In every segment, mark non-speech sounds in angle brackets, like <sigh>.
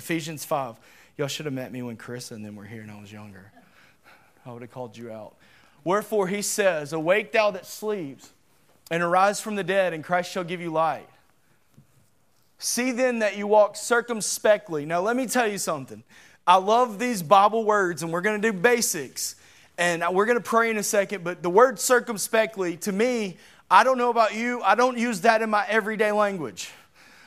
Ephesians 5. Y'all should have met me when Chris and them were here and I was younger. I would have called you out. Wherefore he says, Awake thou that sleeps, and arise from the dead, and Christ shall give you light. See then that you walk circumspectly. Now, let me tell you something. I love these Bible words, and we're going to do basics. And we're going to pray in a second, but the word circumspectly, to me, I don't know about you, I don't use that in my everyday language.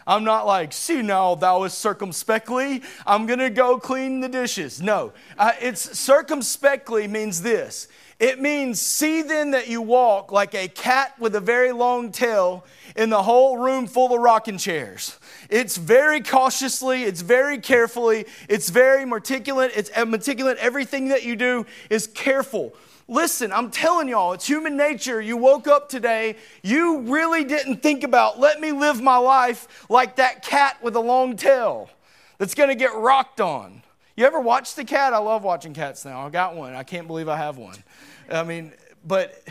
I'm not like, see now, thou is circumspectly, I'm gonna go clean the dishes. No, uh, it's circumspectly means this it means, see then that you walk like a cat with a very long tail in the whole room full of rocking chairs. It's very cautiously, it's very carefully, it's very meticulous, it's meticulous. Everything that you do is careful. Listen, I'm telling y'all, it's human nature. You woke up today, you really didn't think about, let me live my life like that cat with a long tail that's gonna get rocked on. You ever watch the cat? I love watching cats now. I got one. I can't believe I have one. I mean, but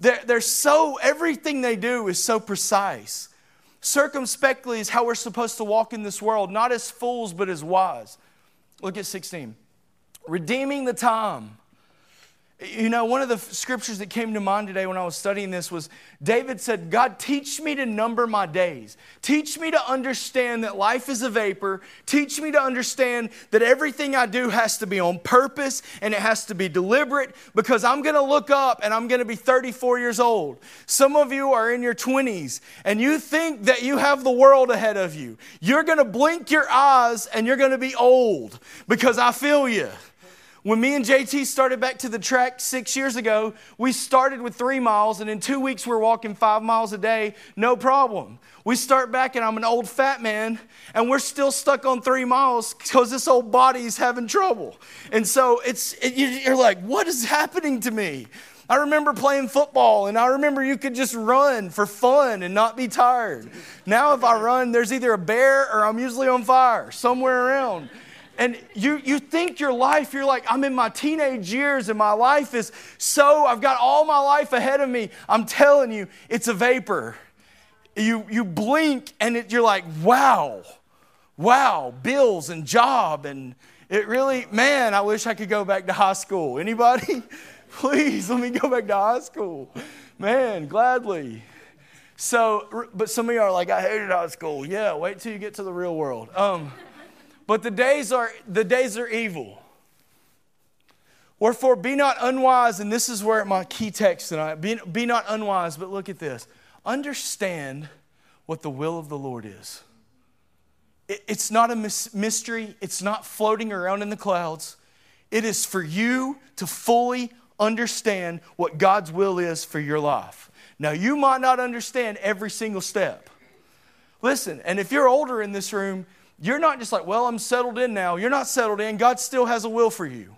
they're, they're so, everything they do is so precise. Circumspectly is how we're supposed to walk in this world, not as fools, but as wise. Look at 16. Redeeming the time you know, one of the scriptures that came to mind today when I was studying this was David said, God, teach me to number my days. Teach me to understand that life is a vapor. Teach me to understand that everything I do has to be on purpose and it has to be deliberate because I'm going to look up and I'm going to be 34 years old. Some of you are in your 20s and you think that you have the world ahead of you. You're going to blink your eyes and you're going to be old because I feel you. When me and JT started back to the track six years ago, we started with three miles, and in two weeks we're walking five miles a day, no problem. We start back, and I'm an old fat man, and we're still stuck on three miles because this old body's having trouble. And so it's it, you're like, what is happening to me? I remember playing football, and I remember you could just run for fun and not be tired. Now, if I run, there's either a bear or I'm usually on fire somewhere around. And you, you think your life, you're like, I'm in my teenage years and my life is so, I've got all my life ahead of me. I'm telling you, it's a vapor. You, you blink and it, you're like, wow, wow, bills and job. And it really, man, I wish I could go back to high school. Anybody? <laughs> Please let me go back to high school. Man, gladly. So, but some of you are like, I hated high school. Yeah, wait till you get to the real world. Um, but the days are the days are evil. Wherefore, be not unwise, and this is where my key text tonight. Be, be not unwise, but look at this. Understand what the will of the Lord is. It, it's not a mystery. It's not floating around in the clouds. It is for you to fully understand what God's will is for your life. Now, you might not understand every single step. Listen, and if you're older in this room, you're not just like, well, I'm settled in now. You're not settled in. God still has a will for you.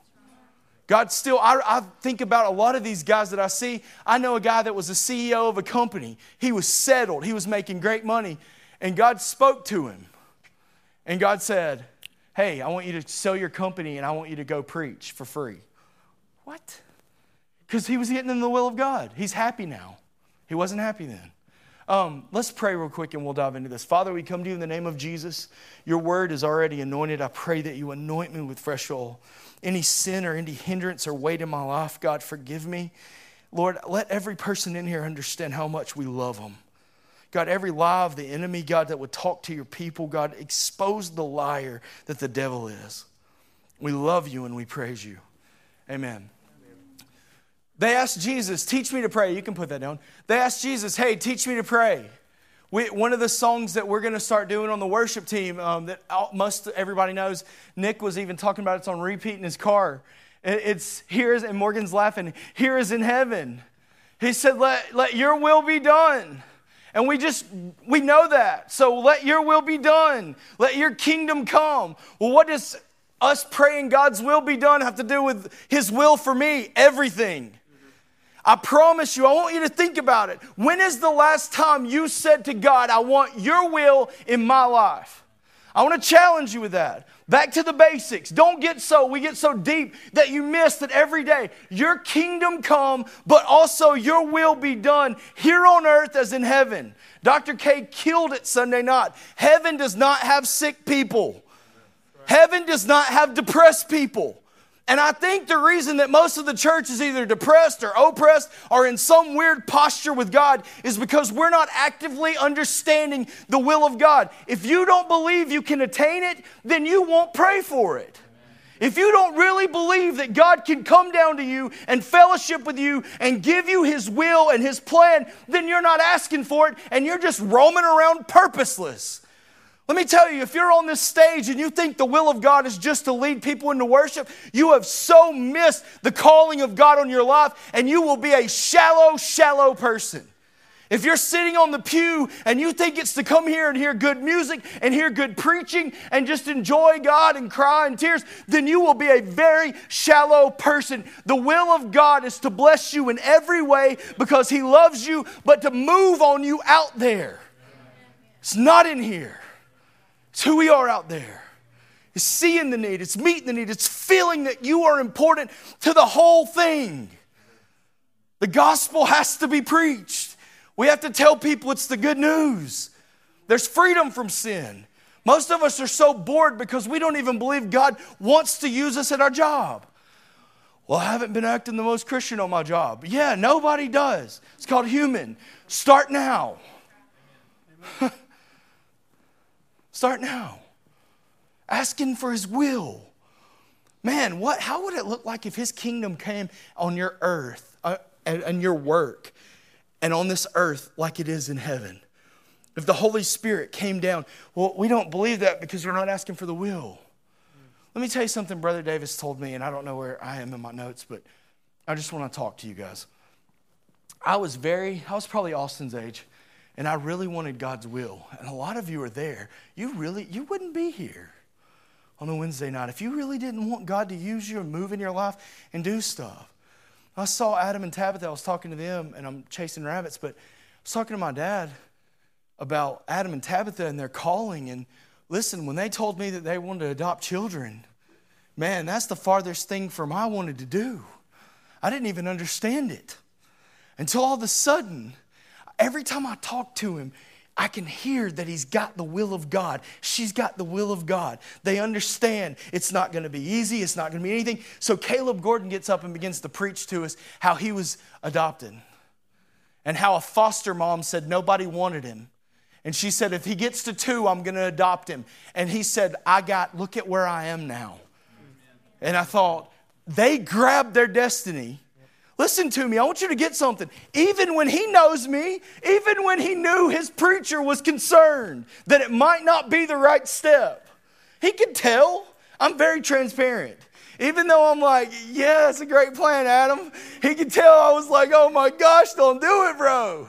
God still, I, I, think about a lot of these guys that I see. I know a guy that was a CEO of a company. He was settled, he was making great money, and God spoke to him. And God said, Hey, I want you to sell your company and I want you to go preach for free. What? Because he was getting in the will of God. He's happy now. He wasn't happy then. Um, let's pray real quick and we'll dive into this. Father, we come to you in the name of Jesus. Your word is already anointed. I pray that you anoint me with fresh oil. Any sin or any hindrance or weight in my life, God, forgive me. Lord, let every person in here understand how much we love them. God, every lie of the enemy, God, that would talk to your people, God, expose the liar that the devil is. We love you and we praise you. Amen. They asked Jesus, Teach me to pray. You can put that down. They asked Jesus, Hey, teach me to pray. We, one of the songs that we're going to start doing on the worship team um, that most everybody knows, Nick was even talking about it's on repeat in his car. It's here is, and Morgan's laughing, here is in heaven. He said, let, let your will be done. And we just, we know that. So let your will be done. Let your kingdom come. Well, what does us praying God's will be done have to do with his will for me? Everything. I promise you, I want you to think about it. When is the last time you said to God, I want your will in my life? I want to challenge you with that. Back to the basics. Don't get so, we get so deep that you miss that every day your kingdom come, but also your will be done here on earth as in heaven. Dr. K killed it Sunday night. Heaven does not have sick people. Heaven does not have depressed people. And I think the reason that most of the church is either depressed or oppressed or in some weird posture with God is because we're not actively understanding the will of God. If you don't believe you can attain it, then you won't pray for it. If you don't really believe that God can come down to you and fellowship with you and give you His will and His plan, then you're not asking for it and you're just roaming around purposeless. Let me tell you, if you're on this stage and you think the will of God is just to lead people into worship, you have so missed the calling of God on your life and you will be a shallow, shallow person. If you're sitting on the pew and you think it's to come here and hear good music and hear good preaching and just enjoy God and cry in tears, then you will be a very shallow person. The will of God is to bless you in every way because He loves you, but to move on you out there. It's not in here, it's who we are out there. It's seeing the need, it's meeting the need, it's feeling that you are important to the whole thing. The gospel has to be preached. We have to tell people it's the good news. There's freedom from sin. Most of us are so bored because we don't even believe God wants to use us at our job. Well, I haven't been acting the most Christian on my job. Yeah, nobody does. It's called human. Start now. <laughs> Start now. Asking for his will. Man, what how would it look like if his kingdom came on your earth uh, and, and your work? and on this earth like it is in heaven. If the Holy Spirit came down, well, we don't believe that because we're not asking for the will. Let me tell you something Brother Davis told me, and I don't know where I am in my notes, but I just want to talk to you guys. I was very, I was probably Austin's age, and I really wanted God's will. And a lot of you are there. You really, you wouldn't be here on a Wednesday night if you really didn't want God to use you and move in your life and do stuff. I saw Adam and Tabitha. I was talking to them, and I'm chasing rabbits, but I was talking to my dad about Adam and Tabitha and their calling. And listen, when they told me that they wanted to adopt children, man, that's the farthest thing from I wanted to do. I didn't even understand it until all of a sudden, every time I talk to him, I can hear that he's got the will of God. She's got the will of God. They understand it's not going to be easy, it's not going to be anything. So Caleb Gordon gets up and begins to preach to us how he was adopted and how a foster mom said nobody wanted him. And she said, if he gets to two, I'm going to adopt him. And he said, I got, look at where I am now. And I thought, they grabbed their destiny Listen to me, I want you to get something. Even when he knows me, even when he knew his preacher was concerned that it might not be the right step, he could tell. I'm very transparent. Even though I'm like, yeah, it's a great plan, Adam, he could tell I was like, oh my gosh, don't do it, bro.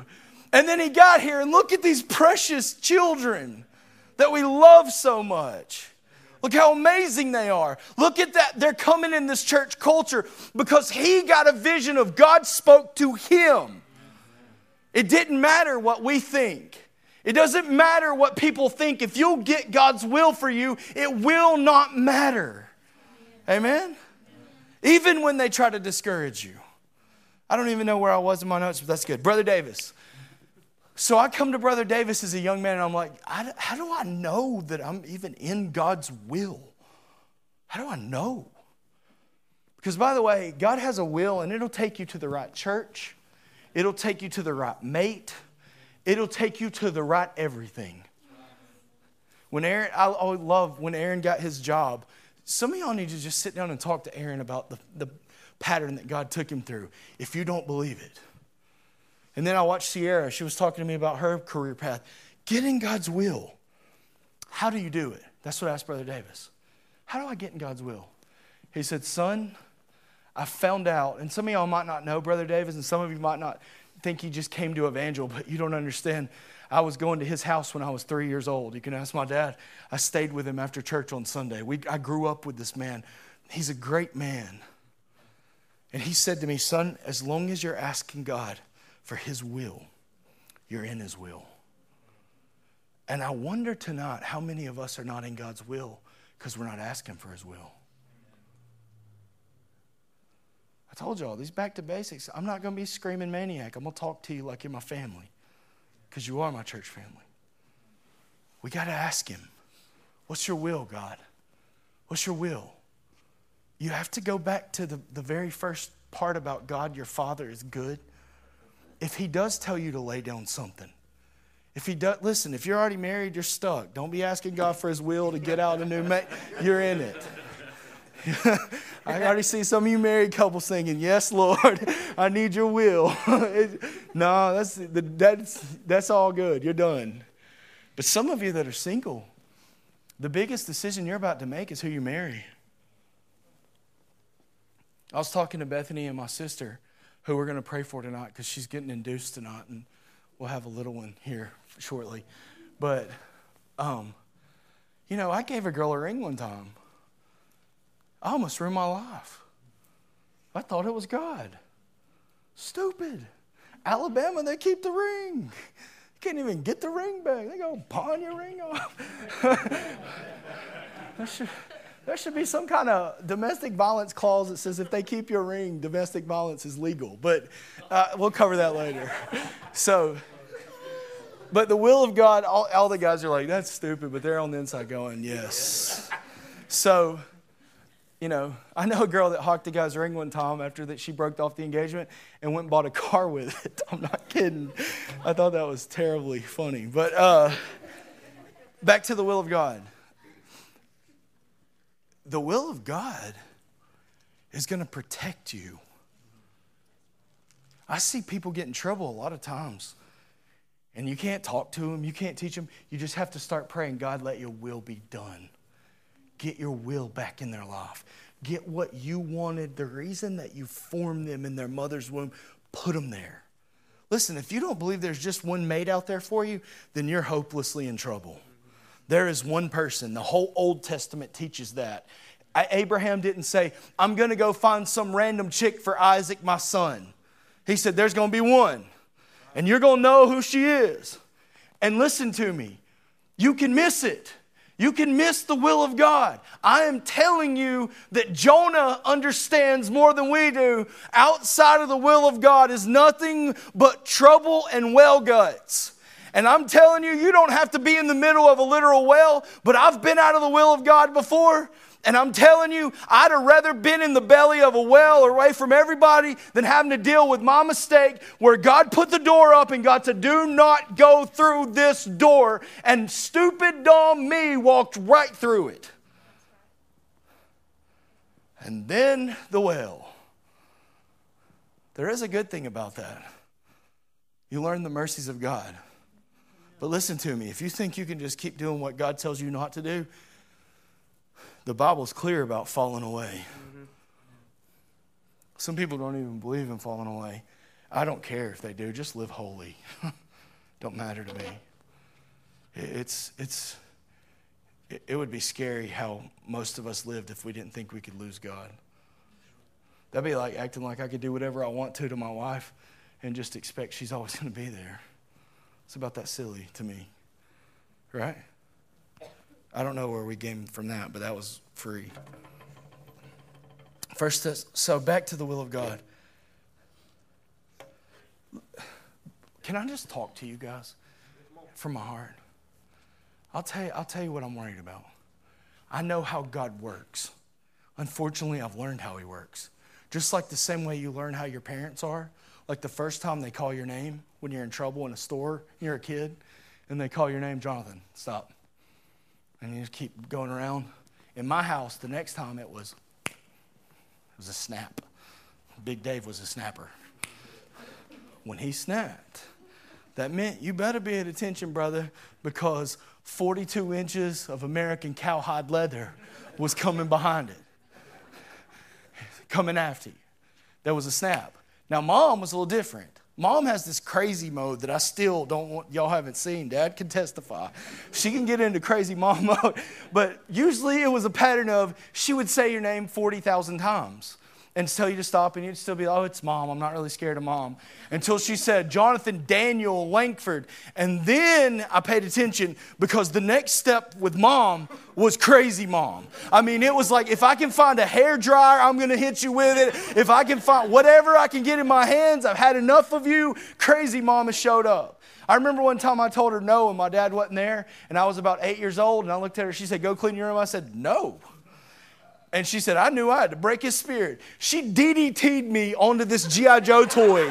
And then he got here, and look at these precious children that we love so much. Look how amazing they are. Look at that. They're coming in this church culture because he got a vision of God spoke to him. It didn't matter what we think. It doesn't matter what people think. If you'll get God's will for you, it will not matter. Amen? Even when they try to discourage you. I don't even know where I was in my notes, but that's good. Brother Davis. So I come to Brother Davis as a young man and I'm like, how do I know that I'm even in God's will? How do I know? Because, by the way, God has a will and it'll take you to the right church, it'll take you to the right mate, it'll take you to the right everything. When Aaron, I always love when Aaron got his job. Some of y'all need to just sit down and talk to Aaron about the, the pattern that God took him through if you don't believe it. And then I watched Sierra. She was talking to me about her career path. Get in God's will. How do you do it? That's what I asked Brother Davis. How do I get in God's will? He said, Son, I found out, and some of y'all might not know Brother Davis, and some of you might not think he just came to Evangel, but you don't understand. I was going to his house when I was three years old. You can ask my dad. I stayed with him after church on Sunday. We, I grew up with this man. He's a great man. And he said to me, Son, as long as you're asking God for His will. You're in His will. And I wonder tonight how many of us are not in God's will because we're not asking for His will. I told y'all, these back to basics. I'm not going to be screaming maniac. I'm going to talk to you like you're my family because you are my church family. We got to ask Him, What's your will, God? What's your will? You have to go back to the, the very first part about God, your Father is good. If He does tell you to lay down something, if He does, listen, if you're already married, you're stuck. Don't be asking God for His will to get out a new mate. You're in it. <laughs> I already see some of you married couples singing, Yes, Lord, <laughs> I need your will. <laughs> no, that's, that's, that's all good. You're done. But some of you that are single, the biggest decision you're about to make is who you marry. I was talking to Bethany and my sister, who we're going to pray for tonight because she's getting induced tonight, and we'll have a little one here shortly. But, um, you know, I gave a girl a ring one time. I almost ruined my life. I thought it was God. Stupid. Alabama, they keep the ring. You can't even get the ring back. They go pawn your ring off. <laughs> there should be some kind of domestic violence clause that says if they keep your ring, domestic violence is legal. But uh, we'll cover that later. <laughs> So, but the will of God, all, all the guys are like, that's stupid, but they're on the inside going, yes. So, you know, I know a girl that hawked a guy's ring one time after that she broke off the engagement and went and bought a car <laughs> with it. I'm not kidding. I thought that was terribly funny. But uh, back to the will of God. The will of God is going to protect you. I see people get in trouble a lot of times. And you can't talk to them, you can't teach them. You just have to start praying, God, let your will be done. Get your will back in their life. Get what you wanted, the reason that you formed them in their mother's womb, put them there. Listen, if you don't believe there's just one mate out there for you, then you're hopelessly in trouble. There is one person. The whole Old Testament teaches that. Abraham didn't say, I'm going to go find some random chick for Isaac, my son. He said, There's going to be one, and you're going to know who she is. And listen to me, you can miss it. You can miss the will of God. I am telling you that Jonah understands more than we do. Outside of the will of God is nothing but trouble and well guts. And I'm telling you, you don't have to be in the middle of a literal well, but I've been out of the will of God before. And I'm telling you, I'd have rather been in the belly of a well away from everybody than having to deal with my mistake where God put the door up and God said, Do not go through this door. And stupid, dumb me walked right through it. And then the well. There is a good thing about that. You learn the mercies of God. But listen to me if you think you can just keep doing what God tells you not to do, the Bible's clear about falling away. Mm-hmm. Some people don't even believe in falling away. I don't care if they do, just live holy. <laughs> don't matter to me. It's, it's, it would be scary how most of us lived if we didn't think we could lose God. That'd be like acting like I could do whatever I want to to my wife and just expect she's always going to be there. It's about that silly to me, right? I don't know where we came from that, but that was free. First, so back to the will of God. Can I just talk to you guys from my heart? I'll tell you, I'll tell you what I'm worried about. I know how God works. Unfortunately, I've learned how He works. Just like the same way you learn how your parents are. Like the first time they call your name when you're in trouble in a store, you're a kid, and they call your name, Jonathan, stop and you just keep going around. In my house, the next time it was, it was a snap. Big Dave was a snapper. When he snapped, that meant you better be at attention, brother, because 42 inches of American cowhide leather was coming behind it, coming after you. There was a snap. Now, mom was a little different. Mom has this crazy mode that I still don't want, y'all haven't seen. Dad can testify. She can get into crazy mom <laughs> mode. But usually it was a pattern of she would say your name 40,000 times and tell you to stop, and you'd still be, oh, it's mom. I'm not really scared of mom. Until she said, Jonathan Daniel Langford. And then I paid attention because the next step with mom was crazy mom. I mean, it was like, if I can find a hair dryer, I'm going to hit you with it. If I can find whatever I can get in my hands, I've had enough of you. Crazy mom has showed up. I remember one time I told her no, and my dad wasn't there, and I was about eight years old, and I looked at her, she said, Go clean your room. I said, No. And she said, I knew I had to break his spirit. She DDT'd me onto this G.I. Joe toy.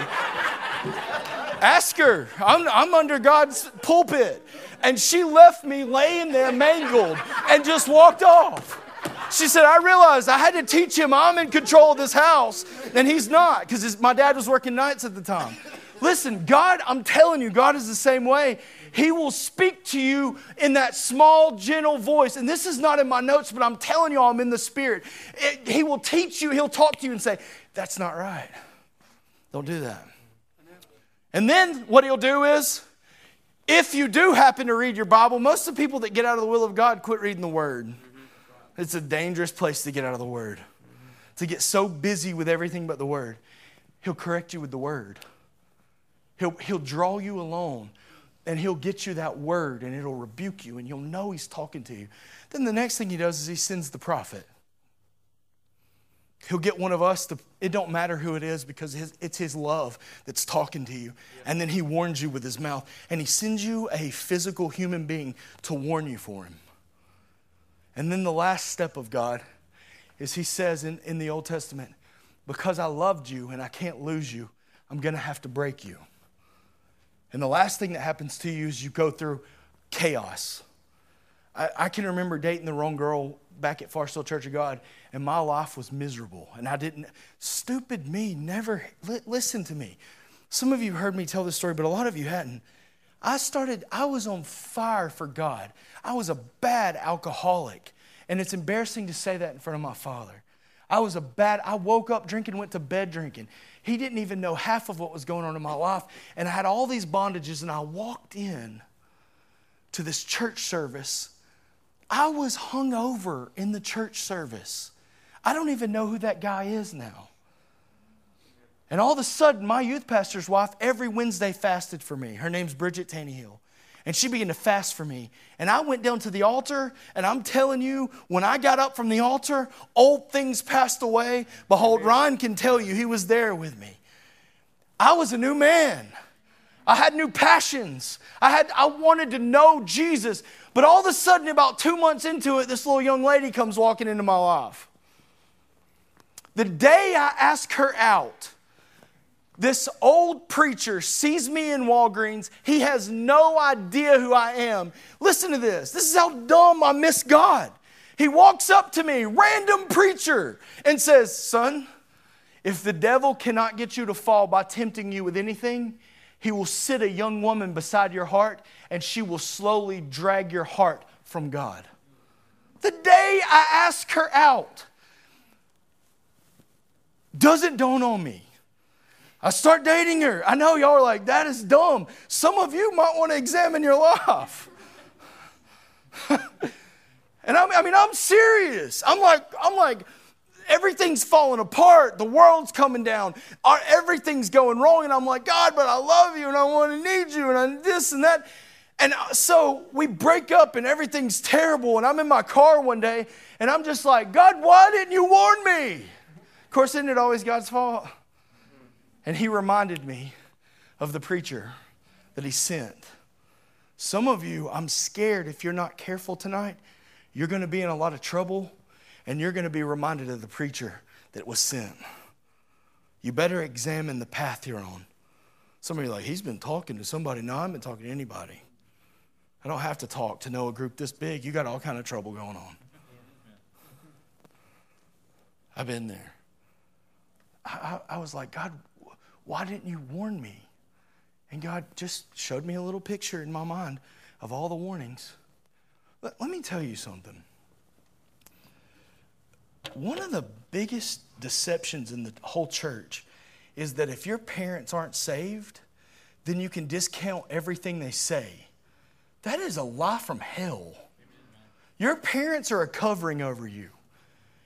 Ask her. I'm, I'm under God's pulpit. And she left me laying there mangled and just walked off. She said, I realized I had to teach him I'm in control of this house, and he's not because my dad was working nights at the time. Listen, God, I'm telling you, God is the same way. He will speak to you in that small, gentle voice. And this is not in my notes, but I'm telling you, I'm in the Spirit. It, he will teach you, He'll talk to you and say, That's not right. Don't do that. And then what He'll do is, if you do happen to read your Bible, most of the people that get out of the will of God quit reading the Word. It's a dangerous place to get out of the Word, to get so busy with everything but the Word. He'll correct you with the Word. He'll, he'll draw you alone and he'll get you that word and it'll rebuke you and you'll know he's talking to you. Then the next thing he does is he sends the prophet. He'll get one of us to, it don't matter who it is because his, it's his love that's talking to you. And then he warns you with his mouth. And he sends you a physical human being to warn you for him. And then the last step of God is he says in, in the Old Testament, because I loved you and I can't lose you, I'm going to have to break you. And the last thing that happens to you is you go through chaos. I, I can remember dating the wrong girl back at Far Still Church of God, and my life was miserable. And I didn't, stupid me, never, li- listen to me. Some of you heard me tell this story, but a lot of you hadn't. I started, I was on fire for God. I was a bad alcoholic. And it's embarrassing to say that in front of my father. I was a bad, I woke up drinking, went to bed drinking. He didn't even know half of what was going on in my life. And I had all these bondages, and I walked in to this church service. I was hungover in the church service. I don't even know who that guy is now. And all of a sudden, my youth pastor's wife every Wednesday fasted for me. Her name's Bridget Tannehill and she began to fast for me. And I went down to the altar, and I'm telling you, when I got up from the altar, old things passed away. Behold, Ryan can tell you, he was there with me. I was a new man. I had new passions. I had I wanted to know Jesus. But all of a sudden, about two months into it, this little young lady comes walking into my life. The day I asked her out, this old preacher sees me in Walgreens. He has no idea who I am. Listen to this. This is how dumb I miss God. He walks up to me, random preacher, and says, Son, if the devil cannot get you to fall by tempting you with anything, he will sit a young woman beside your heart and she will slowly drag your heart from God. The day I ask her out doesn't dawn on me I start dating her. I know y'all are like, that is dumb. Some of you might want to examine your life. <laughs> and I'm, I mean, I'm serious. I'm like, I'm like, everything's falling apart. The world's coming down. Our, everything's going wrong. And I'm like, God, but I love you and I want to need you and I, this and that. And uh, so we break up and everything's terrible. And I'm in my car one day and I'm just like, God, why didn't you warn me? Of course, isn't it always God's fault? And he reminded me of the preacher that he sent. Some of you, I'm scared if you're not careful tonight, you're going to be in a lot of trouble and you're going to be reminded of the preacher that was sent. You better examine the path you're on. Some of you are like, he's been talking to somebody. No, I haven't been talking to anybody. I don't have to talk to know a group this big. You got all kind of trouble going on. I've been there. I, I, I was like, God, why didn't you warn me? And God just showed me a little picture in my mind of all the warnings. Let, let me tell you something. One of the biggest deceptions in the whole church is that if your parents aren't saved, then you can discount everything they say. That is a lie from hell. Your parents are a covering over you.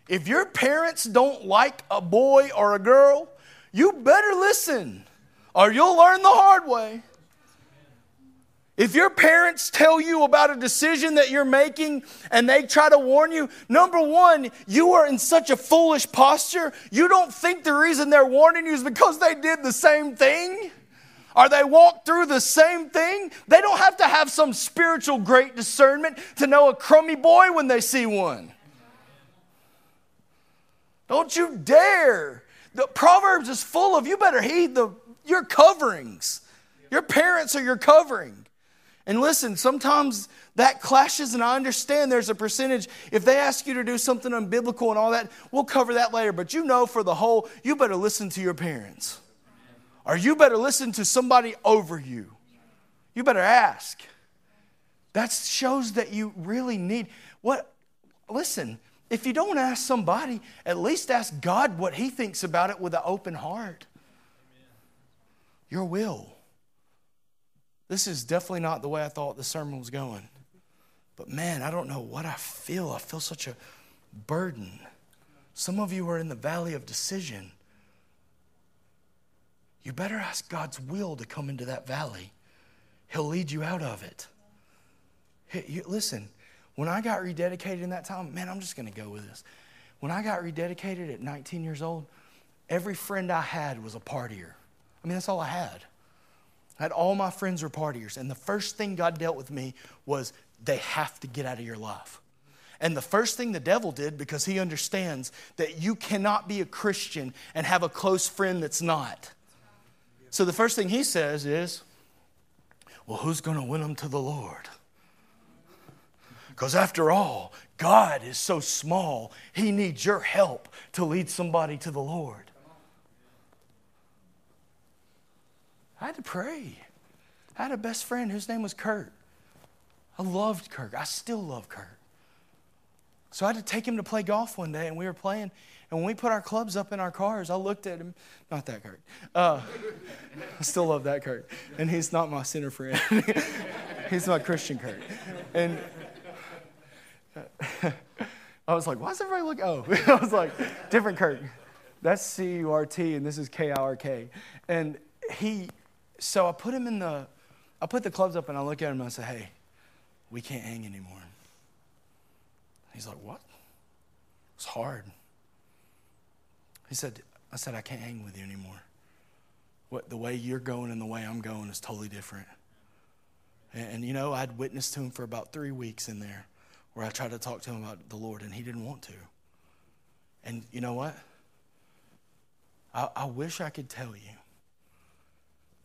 If your parents don't like a boy or a girl, you better listen or you'll learn the hard way. If your parents tell you about a decision that you're making and they try to warn you, number one, you are in such a foolish posture. You don't think the reason they're warning you is because they did the same thing or they walked through the same thing. They don't have to have some spiritual great discernment to know a crummy boy when they see one. Don't you dare. The Proverbs is full of you better heed the your coverings. Your parents are your covering. And listen, sometimes that clashes, and I understand there's a percentage. If they ask you to do something unbiblical and all that, we'll cover that later. But you know, for the whole, you better listen to your parents. Or you better listen to somebody over you. You better ask. That shows that you really need what listen, if you don't ask somebody, at least ask God what he thinks about it with an open heart. Your will. This is definitely not the way I thought the sermon was going. But man, I don't know what I feel. I feel such a burden. Some of you are in the valley of decision. You better ask God's will to come into that valley. He'll lead you out of it. Hey, you, listen, when I got rededicated in that time, man, I'm just going to go with this. When I got rededicated at 19 years old, every friend I had was a partier. I mean, that's all I had. I had all my friends were partiers. And the first thing God dealt with me was they have to get out of your life. And the first thing the devil did, because he understands that you cannot be a Christian and have a close friend that's not. So the first thing he says is, well, who's going to win them to the Lord? Because after all, God is so small, He needs your help to lead somebody to the Lord. I had to pray. I had a best friend whose name was Kurt. I loved Kurt. I still love Kurt. So I had to take him to play golf one day, and we were playing. And when we put our clubs up in our cars, I looked at him. Not that Kurt. Uh, I still love that Kurt. And he's not my sinner friend. <laughs> he's my Christian Kurt. And <laughs> I was like, why does everybody look? Oh, <laughs> I was like, different Kurt. That's C U R T, and this is K I R K. And he, so I put him in the, I put the clubs up, and I look at him and I say, hey, we can't hang anymore. He's like, what? It's hard. He said, I said, I can't hang with you anymore. What, the way you're going and the way I'm going is totally different. And, and you know, I'd witnessed to him for about three weeks in there where I tried to talk to him about the Lord and he didn't want to. And you know what? I, I wish I could tell you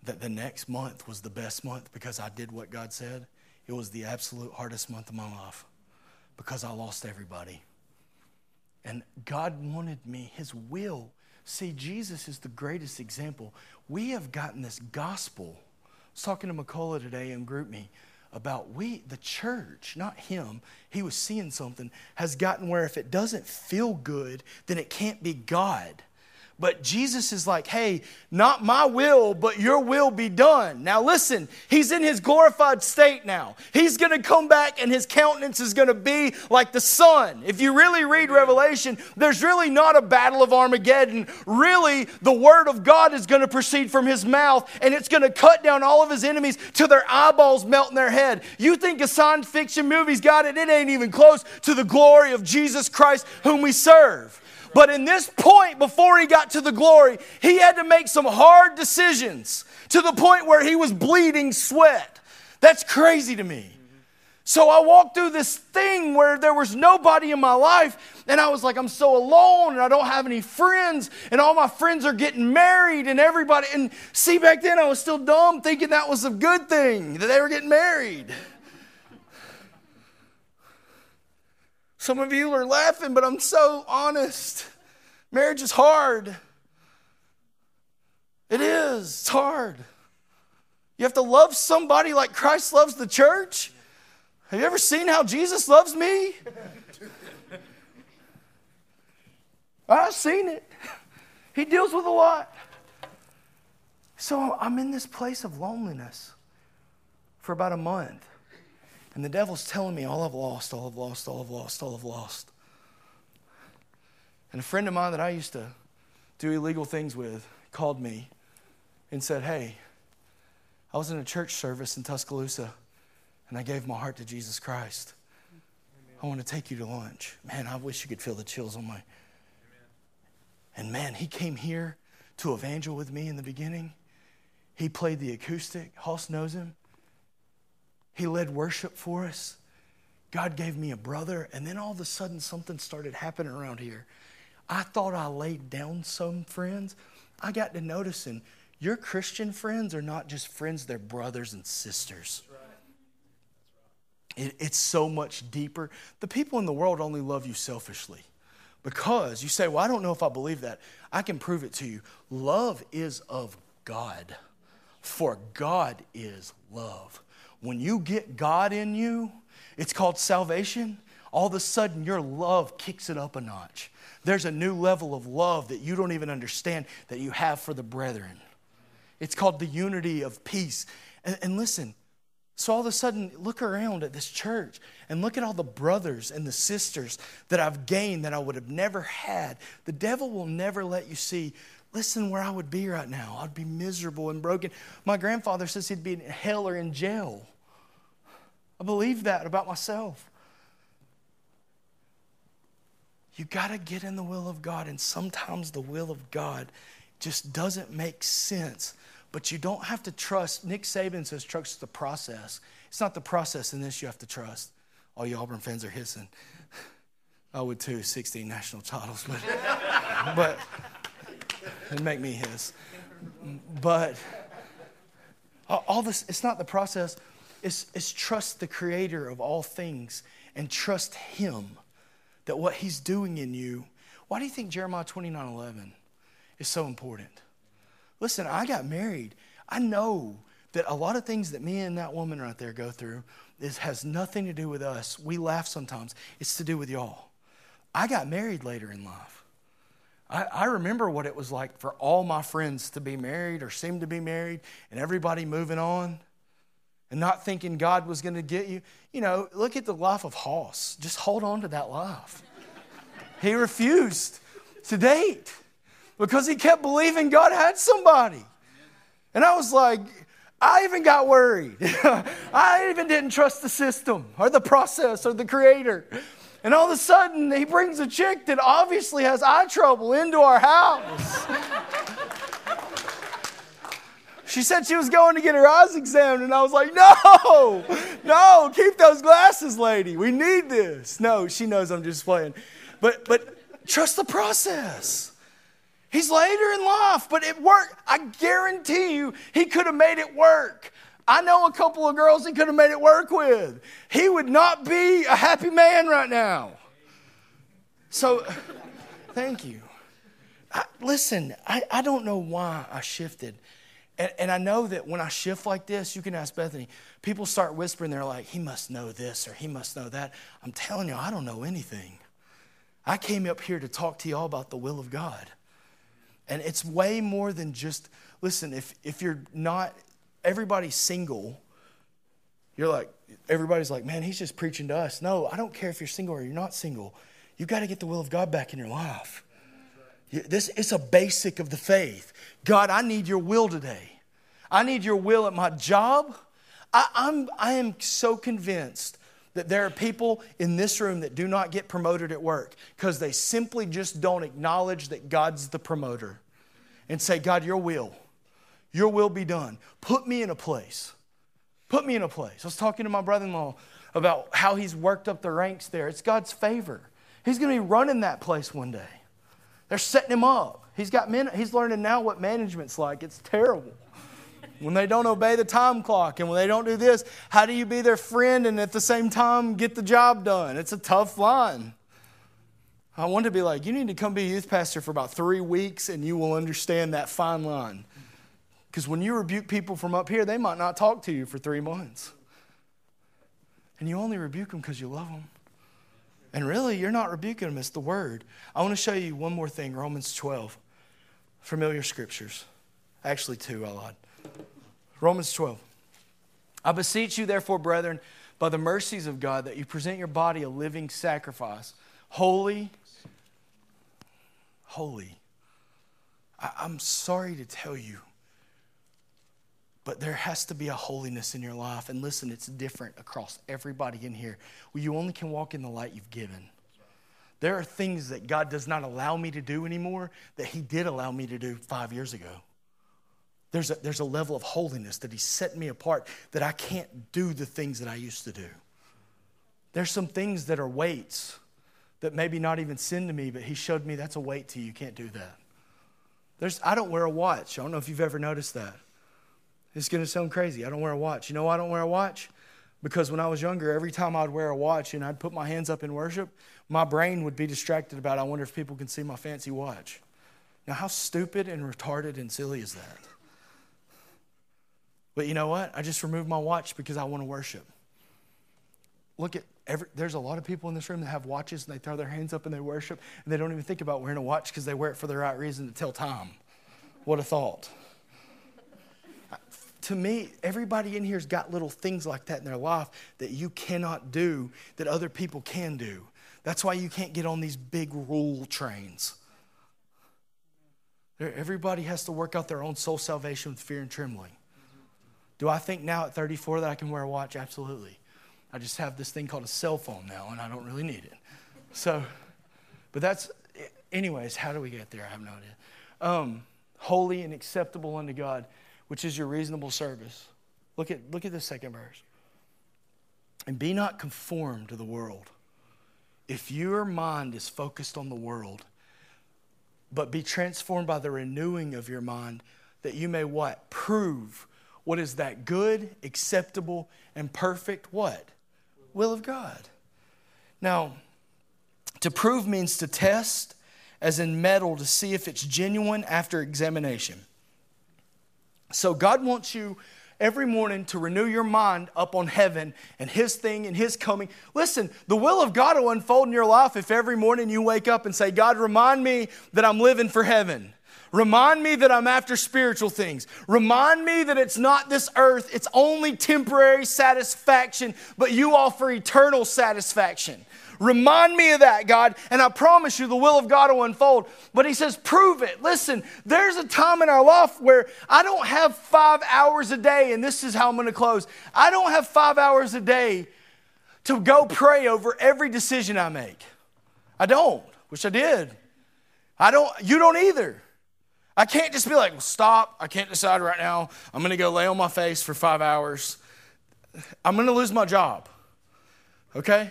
that the next month was the best month because I did what God said. It was the absolute hardest month of my life because I lost everybody. And God wanted me, His will. See, Jesus is the greatest example. We have gotten this gospel. I was talking to McCullough today in GroupMe about we, the church, not him, he was seeing something, has gotten where if it doesn't feel good, then it can't be God. But Jesus is like, hey, not my will, but your will be done. Now, listen, he's in his glorified state now. He's going to come back and his countenance is going to be like the sun. If you really read Revelation, there's really not a battle of Armageddon. Really, the word of God is going to proceed from his mouth and it's going to cut down all of his enemies till their eyeballs melt in their head. You think a science fiction movie's got it? It ain't even close to the glory of Jesus Christ, whom we serve. But in this point, before he got to the glory, he had to make some hard decisions to the point where he was bleeding sweat. That's crazy to me. So I walked through this thing where there was nobody in my life, and I was like, I'm so alone, and I don't have any friends, and all my friends are getting married, and everybody. And see, back then I was still dumb, thinking that was a good thing that they were getting married. Some of you are laughing, but I'm so honest. Marriage is hard. It is. It's hard. You have to love somebody like Christ loves the church. Have you ever seen how Jesus loves me? I've seen it. He deals with a lot. So I'm in this place of loneliness for about a month. And the devil's telling me all I've lost, all I've lost, all I've lost, all I've lost. And a friend of mine that I used to do illegal things with called me and said, Hey, I was in a church service in Tuscaloosa and I gave my heart to Jesus Christ. I want to take you to lunch. Man, I wish you could feel the chills on my. And man, he came here to evangel with me in the beginning. He played the acoustic. Hoss knows him. He led worship for us. God gave me a brother, and then all of a sudden something started happening around here. I thought I laid down some friends. I got to noticing your Christian friends are not just friends, they're brothers and sisters. It, it's so much deeper. The people in the world only love you selfishly because you say, Well, I don't know if I believe that. I can prove it to you. Love is of God, for God is love. When you get God in you, it's called salvation. All of a sudden, your love kicks it up a notch. There's a new level of love that you don't even understand that you have for the brethren. It's called the unity of peace. And, and listen, so all of a sudden, look around at this church and look at all the brothers and the sisters that I've gained that I would have never had. The devil will never let you see, listen, where I would be right now. I'd be miserable and broken. My grandfather says he'd be in hell or in jail. I believe that about myself. You got to get in the will of God, and sometimes the will of God just doesn't make sense but you don't have to trust. Nick Saban says trust the process. It's not the process in this you have to trust. All you Auburn fans are hissing. I would too, 16 national titles, but, <laughs> but it'd make me hiss. But all this, it's not the process, it's, it's trust the creator of all things and trust him that what he's doing in you. Why do you think Jeremiah 29 11 is so important? Listen, I got married. I know that a lot of things that me and that woman right there go through is, has nothing to do with us. We laugh sometimes. It's to do with y'all. I got married later in life. I, I remember what it was like for all my friends to be married or seem to be married and everybody moving on and not thinking God was going to get you. You know, look at the life of Hoss. Just hold on to that life. he refused to date because he kept believing God had somebody. And I was like, I even got worried. <laughs> I even didn't trust the system or the process or the creator. And all of a sudden, he brings a chick that obviously has eye trouble into our house. <laughs> she said she was going to get her eyes examined, and I was like, No, no, keep those glasses, lady. We need this. No, she knows I'm just playing. But, but trust the process. He's later in life, but it worked. I guarantee you, he could have made it work. I know a couple of girls he could have made it work with. He would not be a happy man right now. So, thank you. I, listen, I, I don't know why I shifted. And, and, I know that when I shift like this, you can ask Bethany, people start whispering, they're like, he must know this or he must know that. I'm telling you, I don't know anything. I came up here to talk to you all about the will of God. And it's way more than just, listen, if, if you're not, everybody's single, you're like, everybody's like, man, he's just preaching to us. No, I don't care if you're single or you're not single. You've got to get the will of God back in your life. This it's a basic of the faith. God, I need your will today. I need your will at my job. I, I'm, I am so convinced that there are people in this room that do not get promoted at work because they simply just don't acknowledge that God's the promoter and say, God, your will, your will be done. Put me in a place. Put me in a place. I was talking to my brother in law about how he's worked up the ranks there. It's God's favor. He's going to be running that place one day. They're setting him up. He's got men, he's learning now what management's like. It's terrible when they don't obey the time clock and when they don't do this, how do you be their friend and at the same time get the job done? It's a tough line. I want to be like, you need to come be a youth pastor for about three weeks and you will understand that fine line. Because when you rebuke people from up here, they might not talk to you for three months. And you only rebuke them because you love them. And really, you're not rebuking them, it's the word. I want to show you one more thing Romans 12. Familiar scriptures. Actually, two, I lied. Romans 12. I beseech you, therefore, brethren, by the mercies of God, that you present your body a living sacrifice, holy, holy. I, I'm sorry to tell you, but there has to be a holiness in your life. And listen, it's different across everybody in here. Well, you only can walk in the light you've given. There are things that God does not allow me to do anymore that He did allow me to do five years ago. There's a, there's a level of holiness that He set me apart that I can't do the things that I used to do. There's some things that are weights that maybe not even sin to me, but he showed me that's a weight to you. You can't do that. There's, I don't wear a watch. I don't know if you've ever noticed that. It's going to sound crazy. I don't wear a watch. You know why I don't wear a watch? Because when I was younger, every time I'd wear a watch and I'd put my hands up in worship, my brain would be distracted about, I wonder if people can see my fancy watch. Now, how stupid and retarded and silly is that? But you know what? I just removed my watch because I want to worship. Look at every, there's a lot of people in this room that have watches and they throw their hands up and they worship and they don't even think about wearing a watch because they wear it for the right reason to tell time. What a thought. To me, everybody in here's got little things like that in their life that you cannot do that other people can do. That's why you can't get on these big rule trains. Everybody has to work out their own soul salvation with fear and trembling. Do I think now at 34 that I can wear a watch? Absolutely. I just have this thing called a cell phone now, and I don't really need it. So, but that's, anyways, how do we get there? I have no idea. Um, holy and acceptable unto God, which is your reasonable service. Look at, look at the second verse. And be not conformed to the world. If your mind is focused on the world, but be transformed by the renewing of your mind, that you may what? Prove what is that good, acceptable, and perfect what? will of God. Now, to prove means to test, as in metal, to see if it's genuine after examination. So, God wants you every morning to renew your mind up on heaven and His thing and His coming. Listen, the will of God will unfold in your life if every morning you wake up and say, God, remind me that I'm living for heaven. Remind me that I'm after spiritual things. Remind me that it's not this earth, it's only temporary satisfaction, but you offer eternal satisfaction. Remind me of that, God, and I promise you the will of God will unfold. But He says, prove it. Listen, there's a time in our life where I don't have five hours a day, and this is how I'm going to close. I don't have five hours a day to go pray over every decision I make. I don't. Wish I did. I don't, you don't either. I can't just be like, well, stop. I can't decide right now. I'm going to go lay on my face for five hours. I'm going to lose my job. Okay?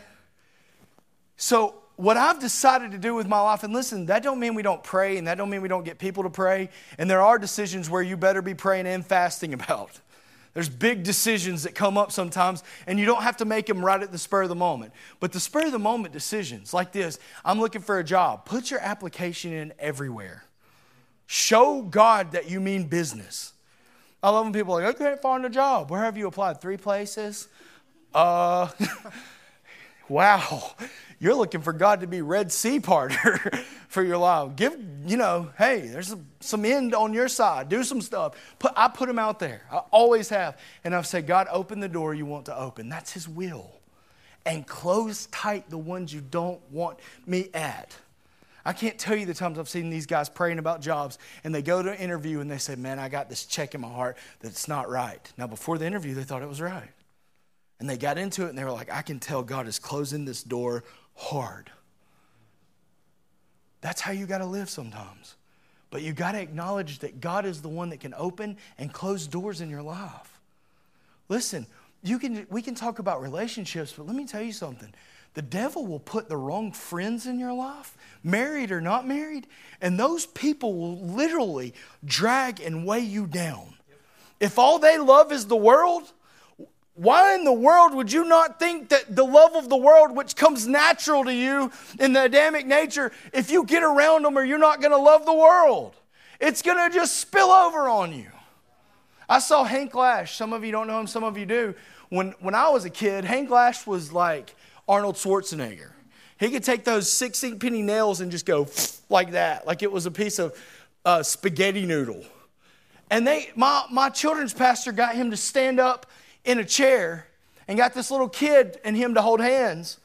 So, what I've decided to do with my life, and listen, that don't mean we don't pray, and that don't mean we don't get people to pray. And there are decisions where you better be praying and fasting about. There's big decisions that come up sometimes, and you don't have to make them right at the spur of the moment. But the spur of the moment decisions, like this I'm looking for a job, put your application in everywhere. Show God that you mean business. I love when people are like, I can't find a job. Where have you applied? Three places? Uh, <laughs> wow. You're looking for God to be Red Sea parter <laughs> for your life. Give, you know, hey, there's some end on your side. Do some stuff. Put, I put them out there. I always have. And I've said, God, open the door you want to open. That's His will. And close tight the ones you don't want me at. I can't tell you the times I've seen these guys praying about jobs and they go to an interview and they say, Man, I got this check in my heart that it's not right. Now, before the interview, they thought it was right. And they got into it and they were like, I can tell God is closing this door hard. That's how you got to live sometimes. But you got to acknowledge that God is the one that can open and close doors in your life. Listen, you can, we can talk about relationships, but let me tell you something. The devil will put the wrong friends in your life, married or not married, and those people will literally drag and weigh you down. If all they love is the world, why in the world would you not think that the love of the world, which comes natural to you in the Adamic nature, if you get around them or you're not going to love the world? It's going to just spill over on you. I saw Hank Lash. Some of you don't know him, some of you do. When, when I was a kid, Hank Lash was like Arnold Schwarzenegger. He could take those 16 penny nails and just go like that, like it was a piece of uh, spaghetti noodle. And they, my, my children's pastor got him to stand up in a chair and got this little kid and him to hold hands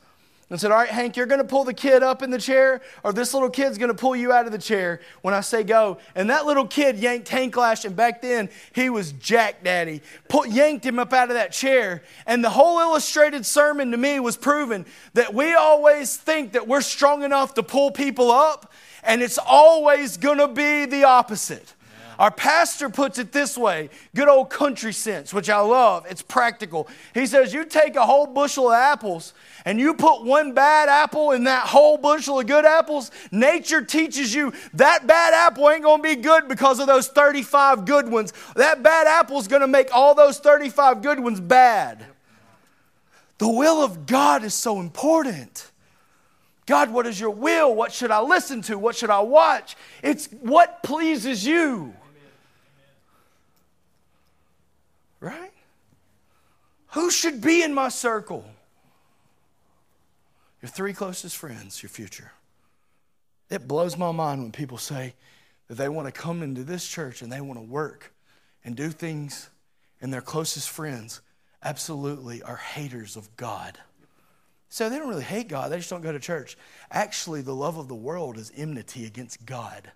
and said, All right, Hank, you're going to pull the kid up in the chair, or this little kid's going to pull you out of the chair when I say go. And that little kid yanked Hank Lash, and back then he was Jack Daddy, put, yanked him up out of that chair. And the whole illustrated sermon to me was proven that we always think that we're strong enough to pull people up, and it's always going to be the opposite. Our pastor puts it this way good old country sense, which I love. It's practical. He says, You take a whole bushel of apples and you put one bad apple in that whole bushel of good apples. Nature teaches you that bad apple ain't going to be good because of those 35 good ones. That bad apple is going to make all those 35 good ones bad. The will of God is so important. God, what is your will? What should I listen to? What should I watch? It's what pleases you. Right? Who should be in my circle? Your three closest friends, your future. It blows my mind when people say that they want to come into this church and they want to work and do things, and their closest friends absolutely are haters of God. So they don't really hate God, they just don't go to church. Actually, the love of the world is enmity against God.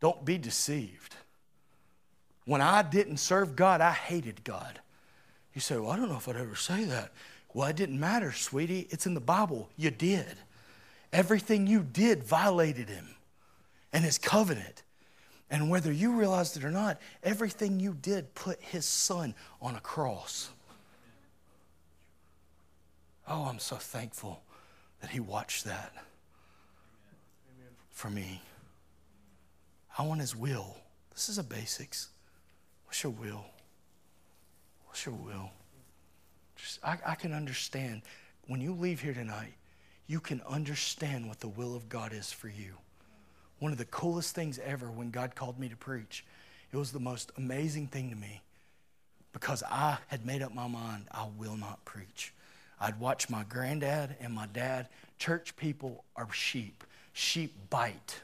Don't be deceived. When I didn't serve God, I hated God. You say, Well, I don't know if I'd ever say that. Well, it didn't matter, sweetie. It's in the Bible. You did. Everything you did violated Him and His covenant. And whether you realized it or not, everything you did put His Son on a cross. Oh, I'm so thankful that He watched that for me. I want His will. This is a basics. What's your will? What's your will? Just, I, I can understand. When you leave here tonight, you can understand what the will of God is for you. One of the coolest things ever when God called me to preach, it was the most amazing thing to me because I had made up my mind I will not preach. I'd watch my granddad and my dad. Church people are sheep. Sheep bite.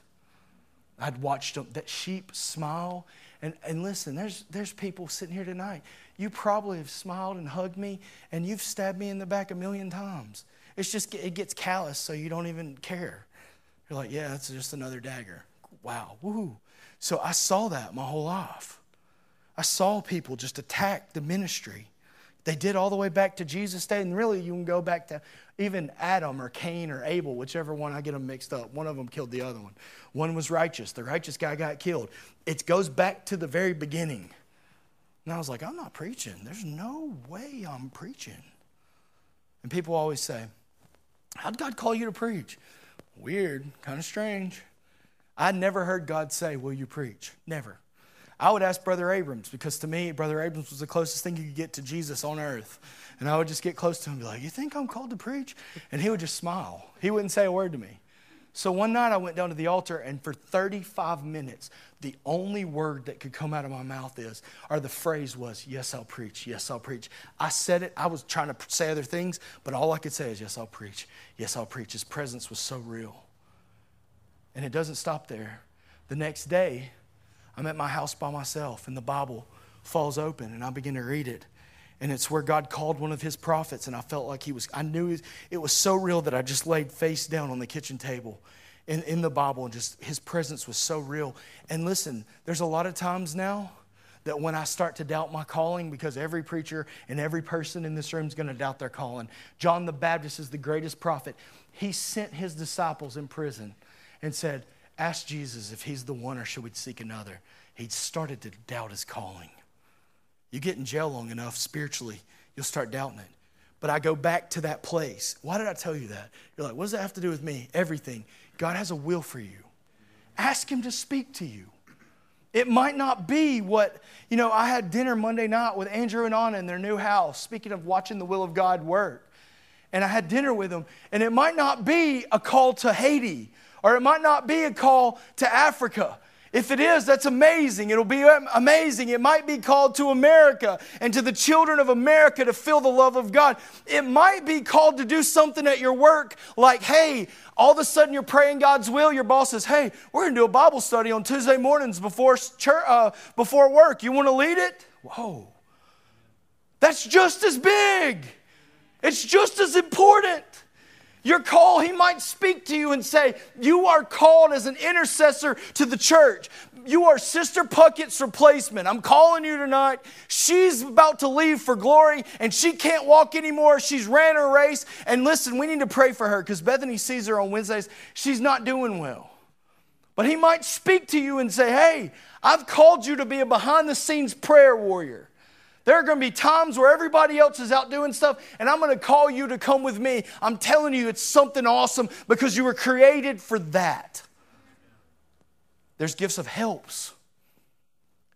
I'd watched them, that sheep smile and, and listen, there's, there's people sitting here tonight. You probably have smiled and hugged me, and you've stabbed me in the back a million times. It's just, it gets callous, so you don't even care. You're like, yeah, it's just another dagger. Wow, woohoo. So I saw that my whole life. I saw people just attack the ministry. They did all the way back to Jesus' day, and really you can go back to even Adam or Cain or Abel, whichever one I get them mixed up. One of them killed the other one. One was righteous. The righteous guy got killed. It goes back to the very beginning. And I was like, I'm not preaching. There's no way I'm preaching. And people always say, How'd God call you to preach? Weird, kind of strange. I never heard God say, Will you preach? Never. I would ask Brother Abrams because to me, Brother Abrams was the closest thing you could get to Jesus on earth. And I would just get close to him and be like, You think I'm called to preach? And he would just smile. He wouldn't say a word to me. So one night I went down to the altar, and for 35 minutes, the only word that could come out of my mouth is, or the phrase was, Yes, I'll preach. Yes, I'll preach. I said it. I was trying to say other things, but all I could say is, Yes, I'll preach. Yes, I'll preach. His presence was so real. And it doesn't stop there. The next day, I'm at my house by myself, and the Bible falls open, and I begin to read it. And it's where God called one of his prophets, and I felt like he was, I knew it was so real that I just laid face down on the kitchen table in, in the Bible, and just his presence was so real. And listen, there's a lot of times now that when I start to doubt my calling, because every preacher and every person in this room is going to doubt their calling. John the Baptist is the greatest prophet. He sent his disciples in prison and said, Ask Jesus if he's the one or should we seek another. He'd started to doubt his calling. You get in jail long enough spiritually, you'll start doubting it. But I go back to that place. Why did I tell you that? You're like, what does that have to do with me? Everything. God has a will for you. Ask Him to speak to you. It might not be what, you know, I had dinner Monday night with Andrew and Anna in their new house, speaking of watching the will of God work. And I had dinner with them, and it might not be a call to Haiti or it might not be a call to Africa. If it is, that's amazing. It'll be amazing. It might be called to America and to the children of America to feel the love of God. It might be called to do something at your work, like, hey, all of a sudden you're praying God's will. Your boss says, hey, we're going to do a Bible study on Tuesday mornings before, church, uh, before work. You want to lead it? Whoa. That's just as big, it's just as important. Your call, he might speak to you and say, You are called as an intercessor to the church. You are Sister Puckett's replacement. I'm calling you tonight. She's about to leave for glory and she can't walk anymore. She's ran her race. And listen, we need to pray for her because Bethany sees her on Wednesdays. She's not doing well. But He might speak to you and say, Hey, I've called you to be a behind the scenes prayer warrior. There are going to be times where everybody else is out doing stuff, and I'm going to call you to come with me. I'm telling you, it's something awesome because you were created for that. There's gifts of helps.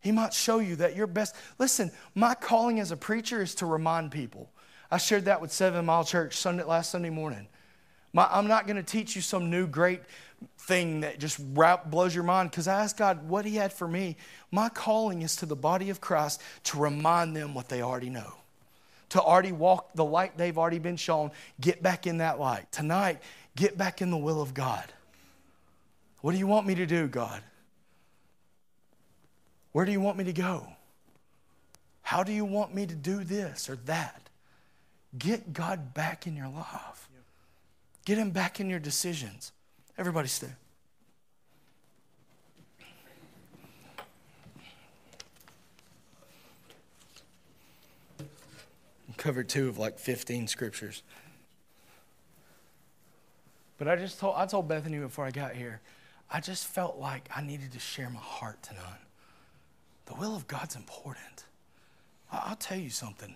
He might show you that your best. Listen, my calling as a preacher is to remind people. I shared that with Seven Mile Church Sunday, last Sunday morning. My, I'm not going to teach you some new great thing that just blows your mind because I asked God what He had for me. My calling is to the body of Christ to remind them what they already know, to already walk the light they've already been shown, get back in that light. Tonight, get back in the will of God. What do you want me to do, God? Where do you want me to go? How do you want me to do this or that? Get God back in your life. Get Him back in your decisions. Everybody stay. Covered two of like 15 scriptures. But I just told I told Bethany before I got here, I just felt like I needed to share my heart tonight. The will of God's important. I'll tell you something.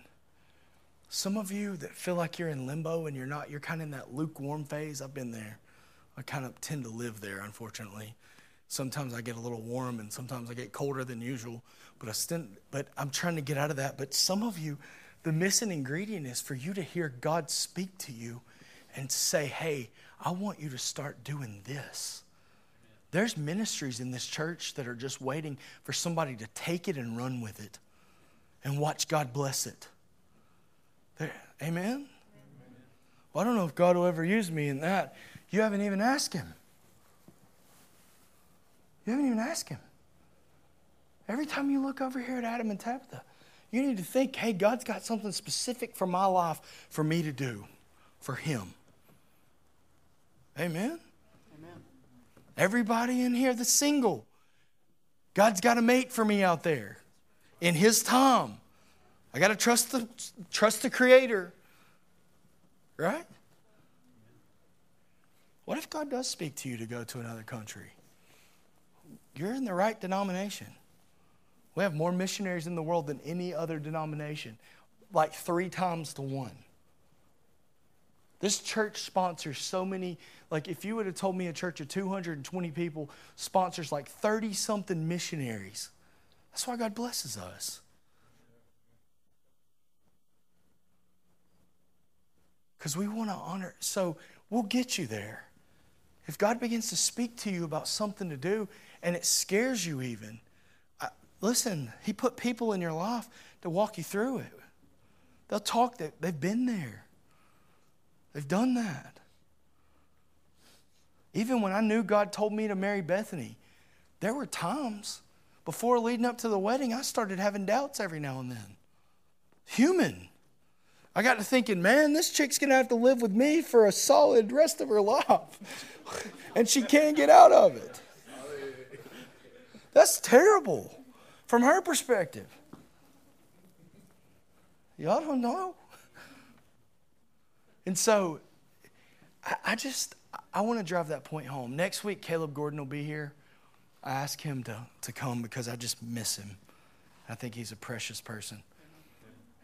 Some of you that feel like you're in limbo and you're not, you're kind of in that lukewarm phase. I've been there. I kind of tend to live there, unfortunately. Sometimes I get a little warm and sometimes I get colder than usual, but, I still, but I'm trying to get out of that. But some of you, the missing ingredient is for you to hear God speak to you and say, hey, I want you to start doing this. There's ministries in this church that are just waiting for somebody to take it and run with it and watch God bless it. There, amen? Well, I don't know if God will ever use me in that. You haven't even asked him. You haven't even asked him. Every time you look over here at Adam and Tabitha, you need to think, hey, God's got something specific for my life for me to do, for him. Amen? Amen. Everybody in here that's single, God's got a mate for me out there in his time. I got to trust the, trust the Creator, right? What if God does speak to you to go to another country? You're in the right denomination. We have more missionaries in the world than any other denomination, like three times to one. This church sponsors so many, like if you would have told me a church of 220 people sponsors like 30 something missionaries. That's why God blesses us. Because we want to honor. So we'll get you there. If God begins to speak to you about something to do and it scares you even, I, listen, He put people in your life to walk you through it. They'll talk that they've been there, they've done that. Even when I knew God told me to marry Bethany, there were times before leading up to the wedding, I started having doubts every now and then. Human. I got to thinking, man, this chick's going to have to live with me for a solid rest of her life. <laughs> and she can't get out of it. That's terrible from her perspective. Y'all don't know. And so I, I just, I want to drive that point home. Next week, Caleb Gordon will be here. I ask him to, to come because I just miss him. I think he's a precious person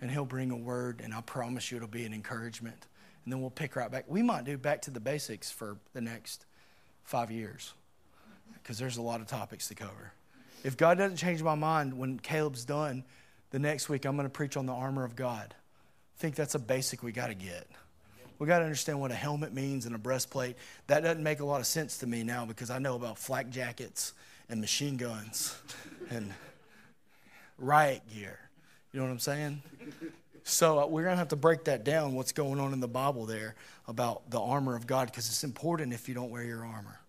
and he'll bring a word, and I promise you it'll be an encouragement. And then we'll pick right back. We might do back to the basics for the next five years because there's a lot of topics to cover. If God doesn't change my mind when Caleb's done, the next week I'm going to preach on the armor of God. I think that's a basic we got to get. We got to understand what a helmet means and a breastplate. That doesn't make a lot of sense to me now because I know about flak jackets and machine guns and riot gear. You know what I'm saying? So uh, we're going to have to break that down, what's going on in the Bible there about the armor of God, because it's important if you don't wear your armor.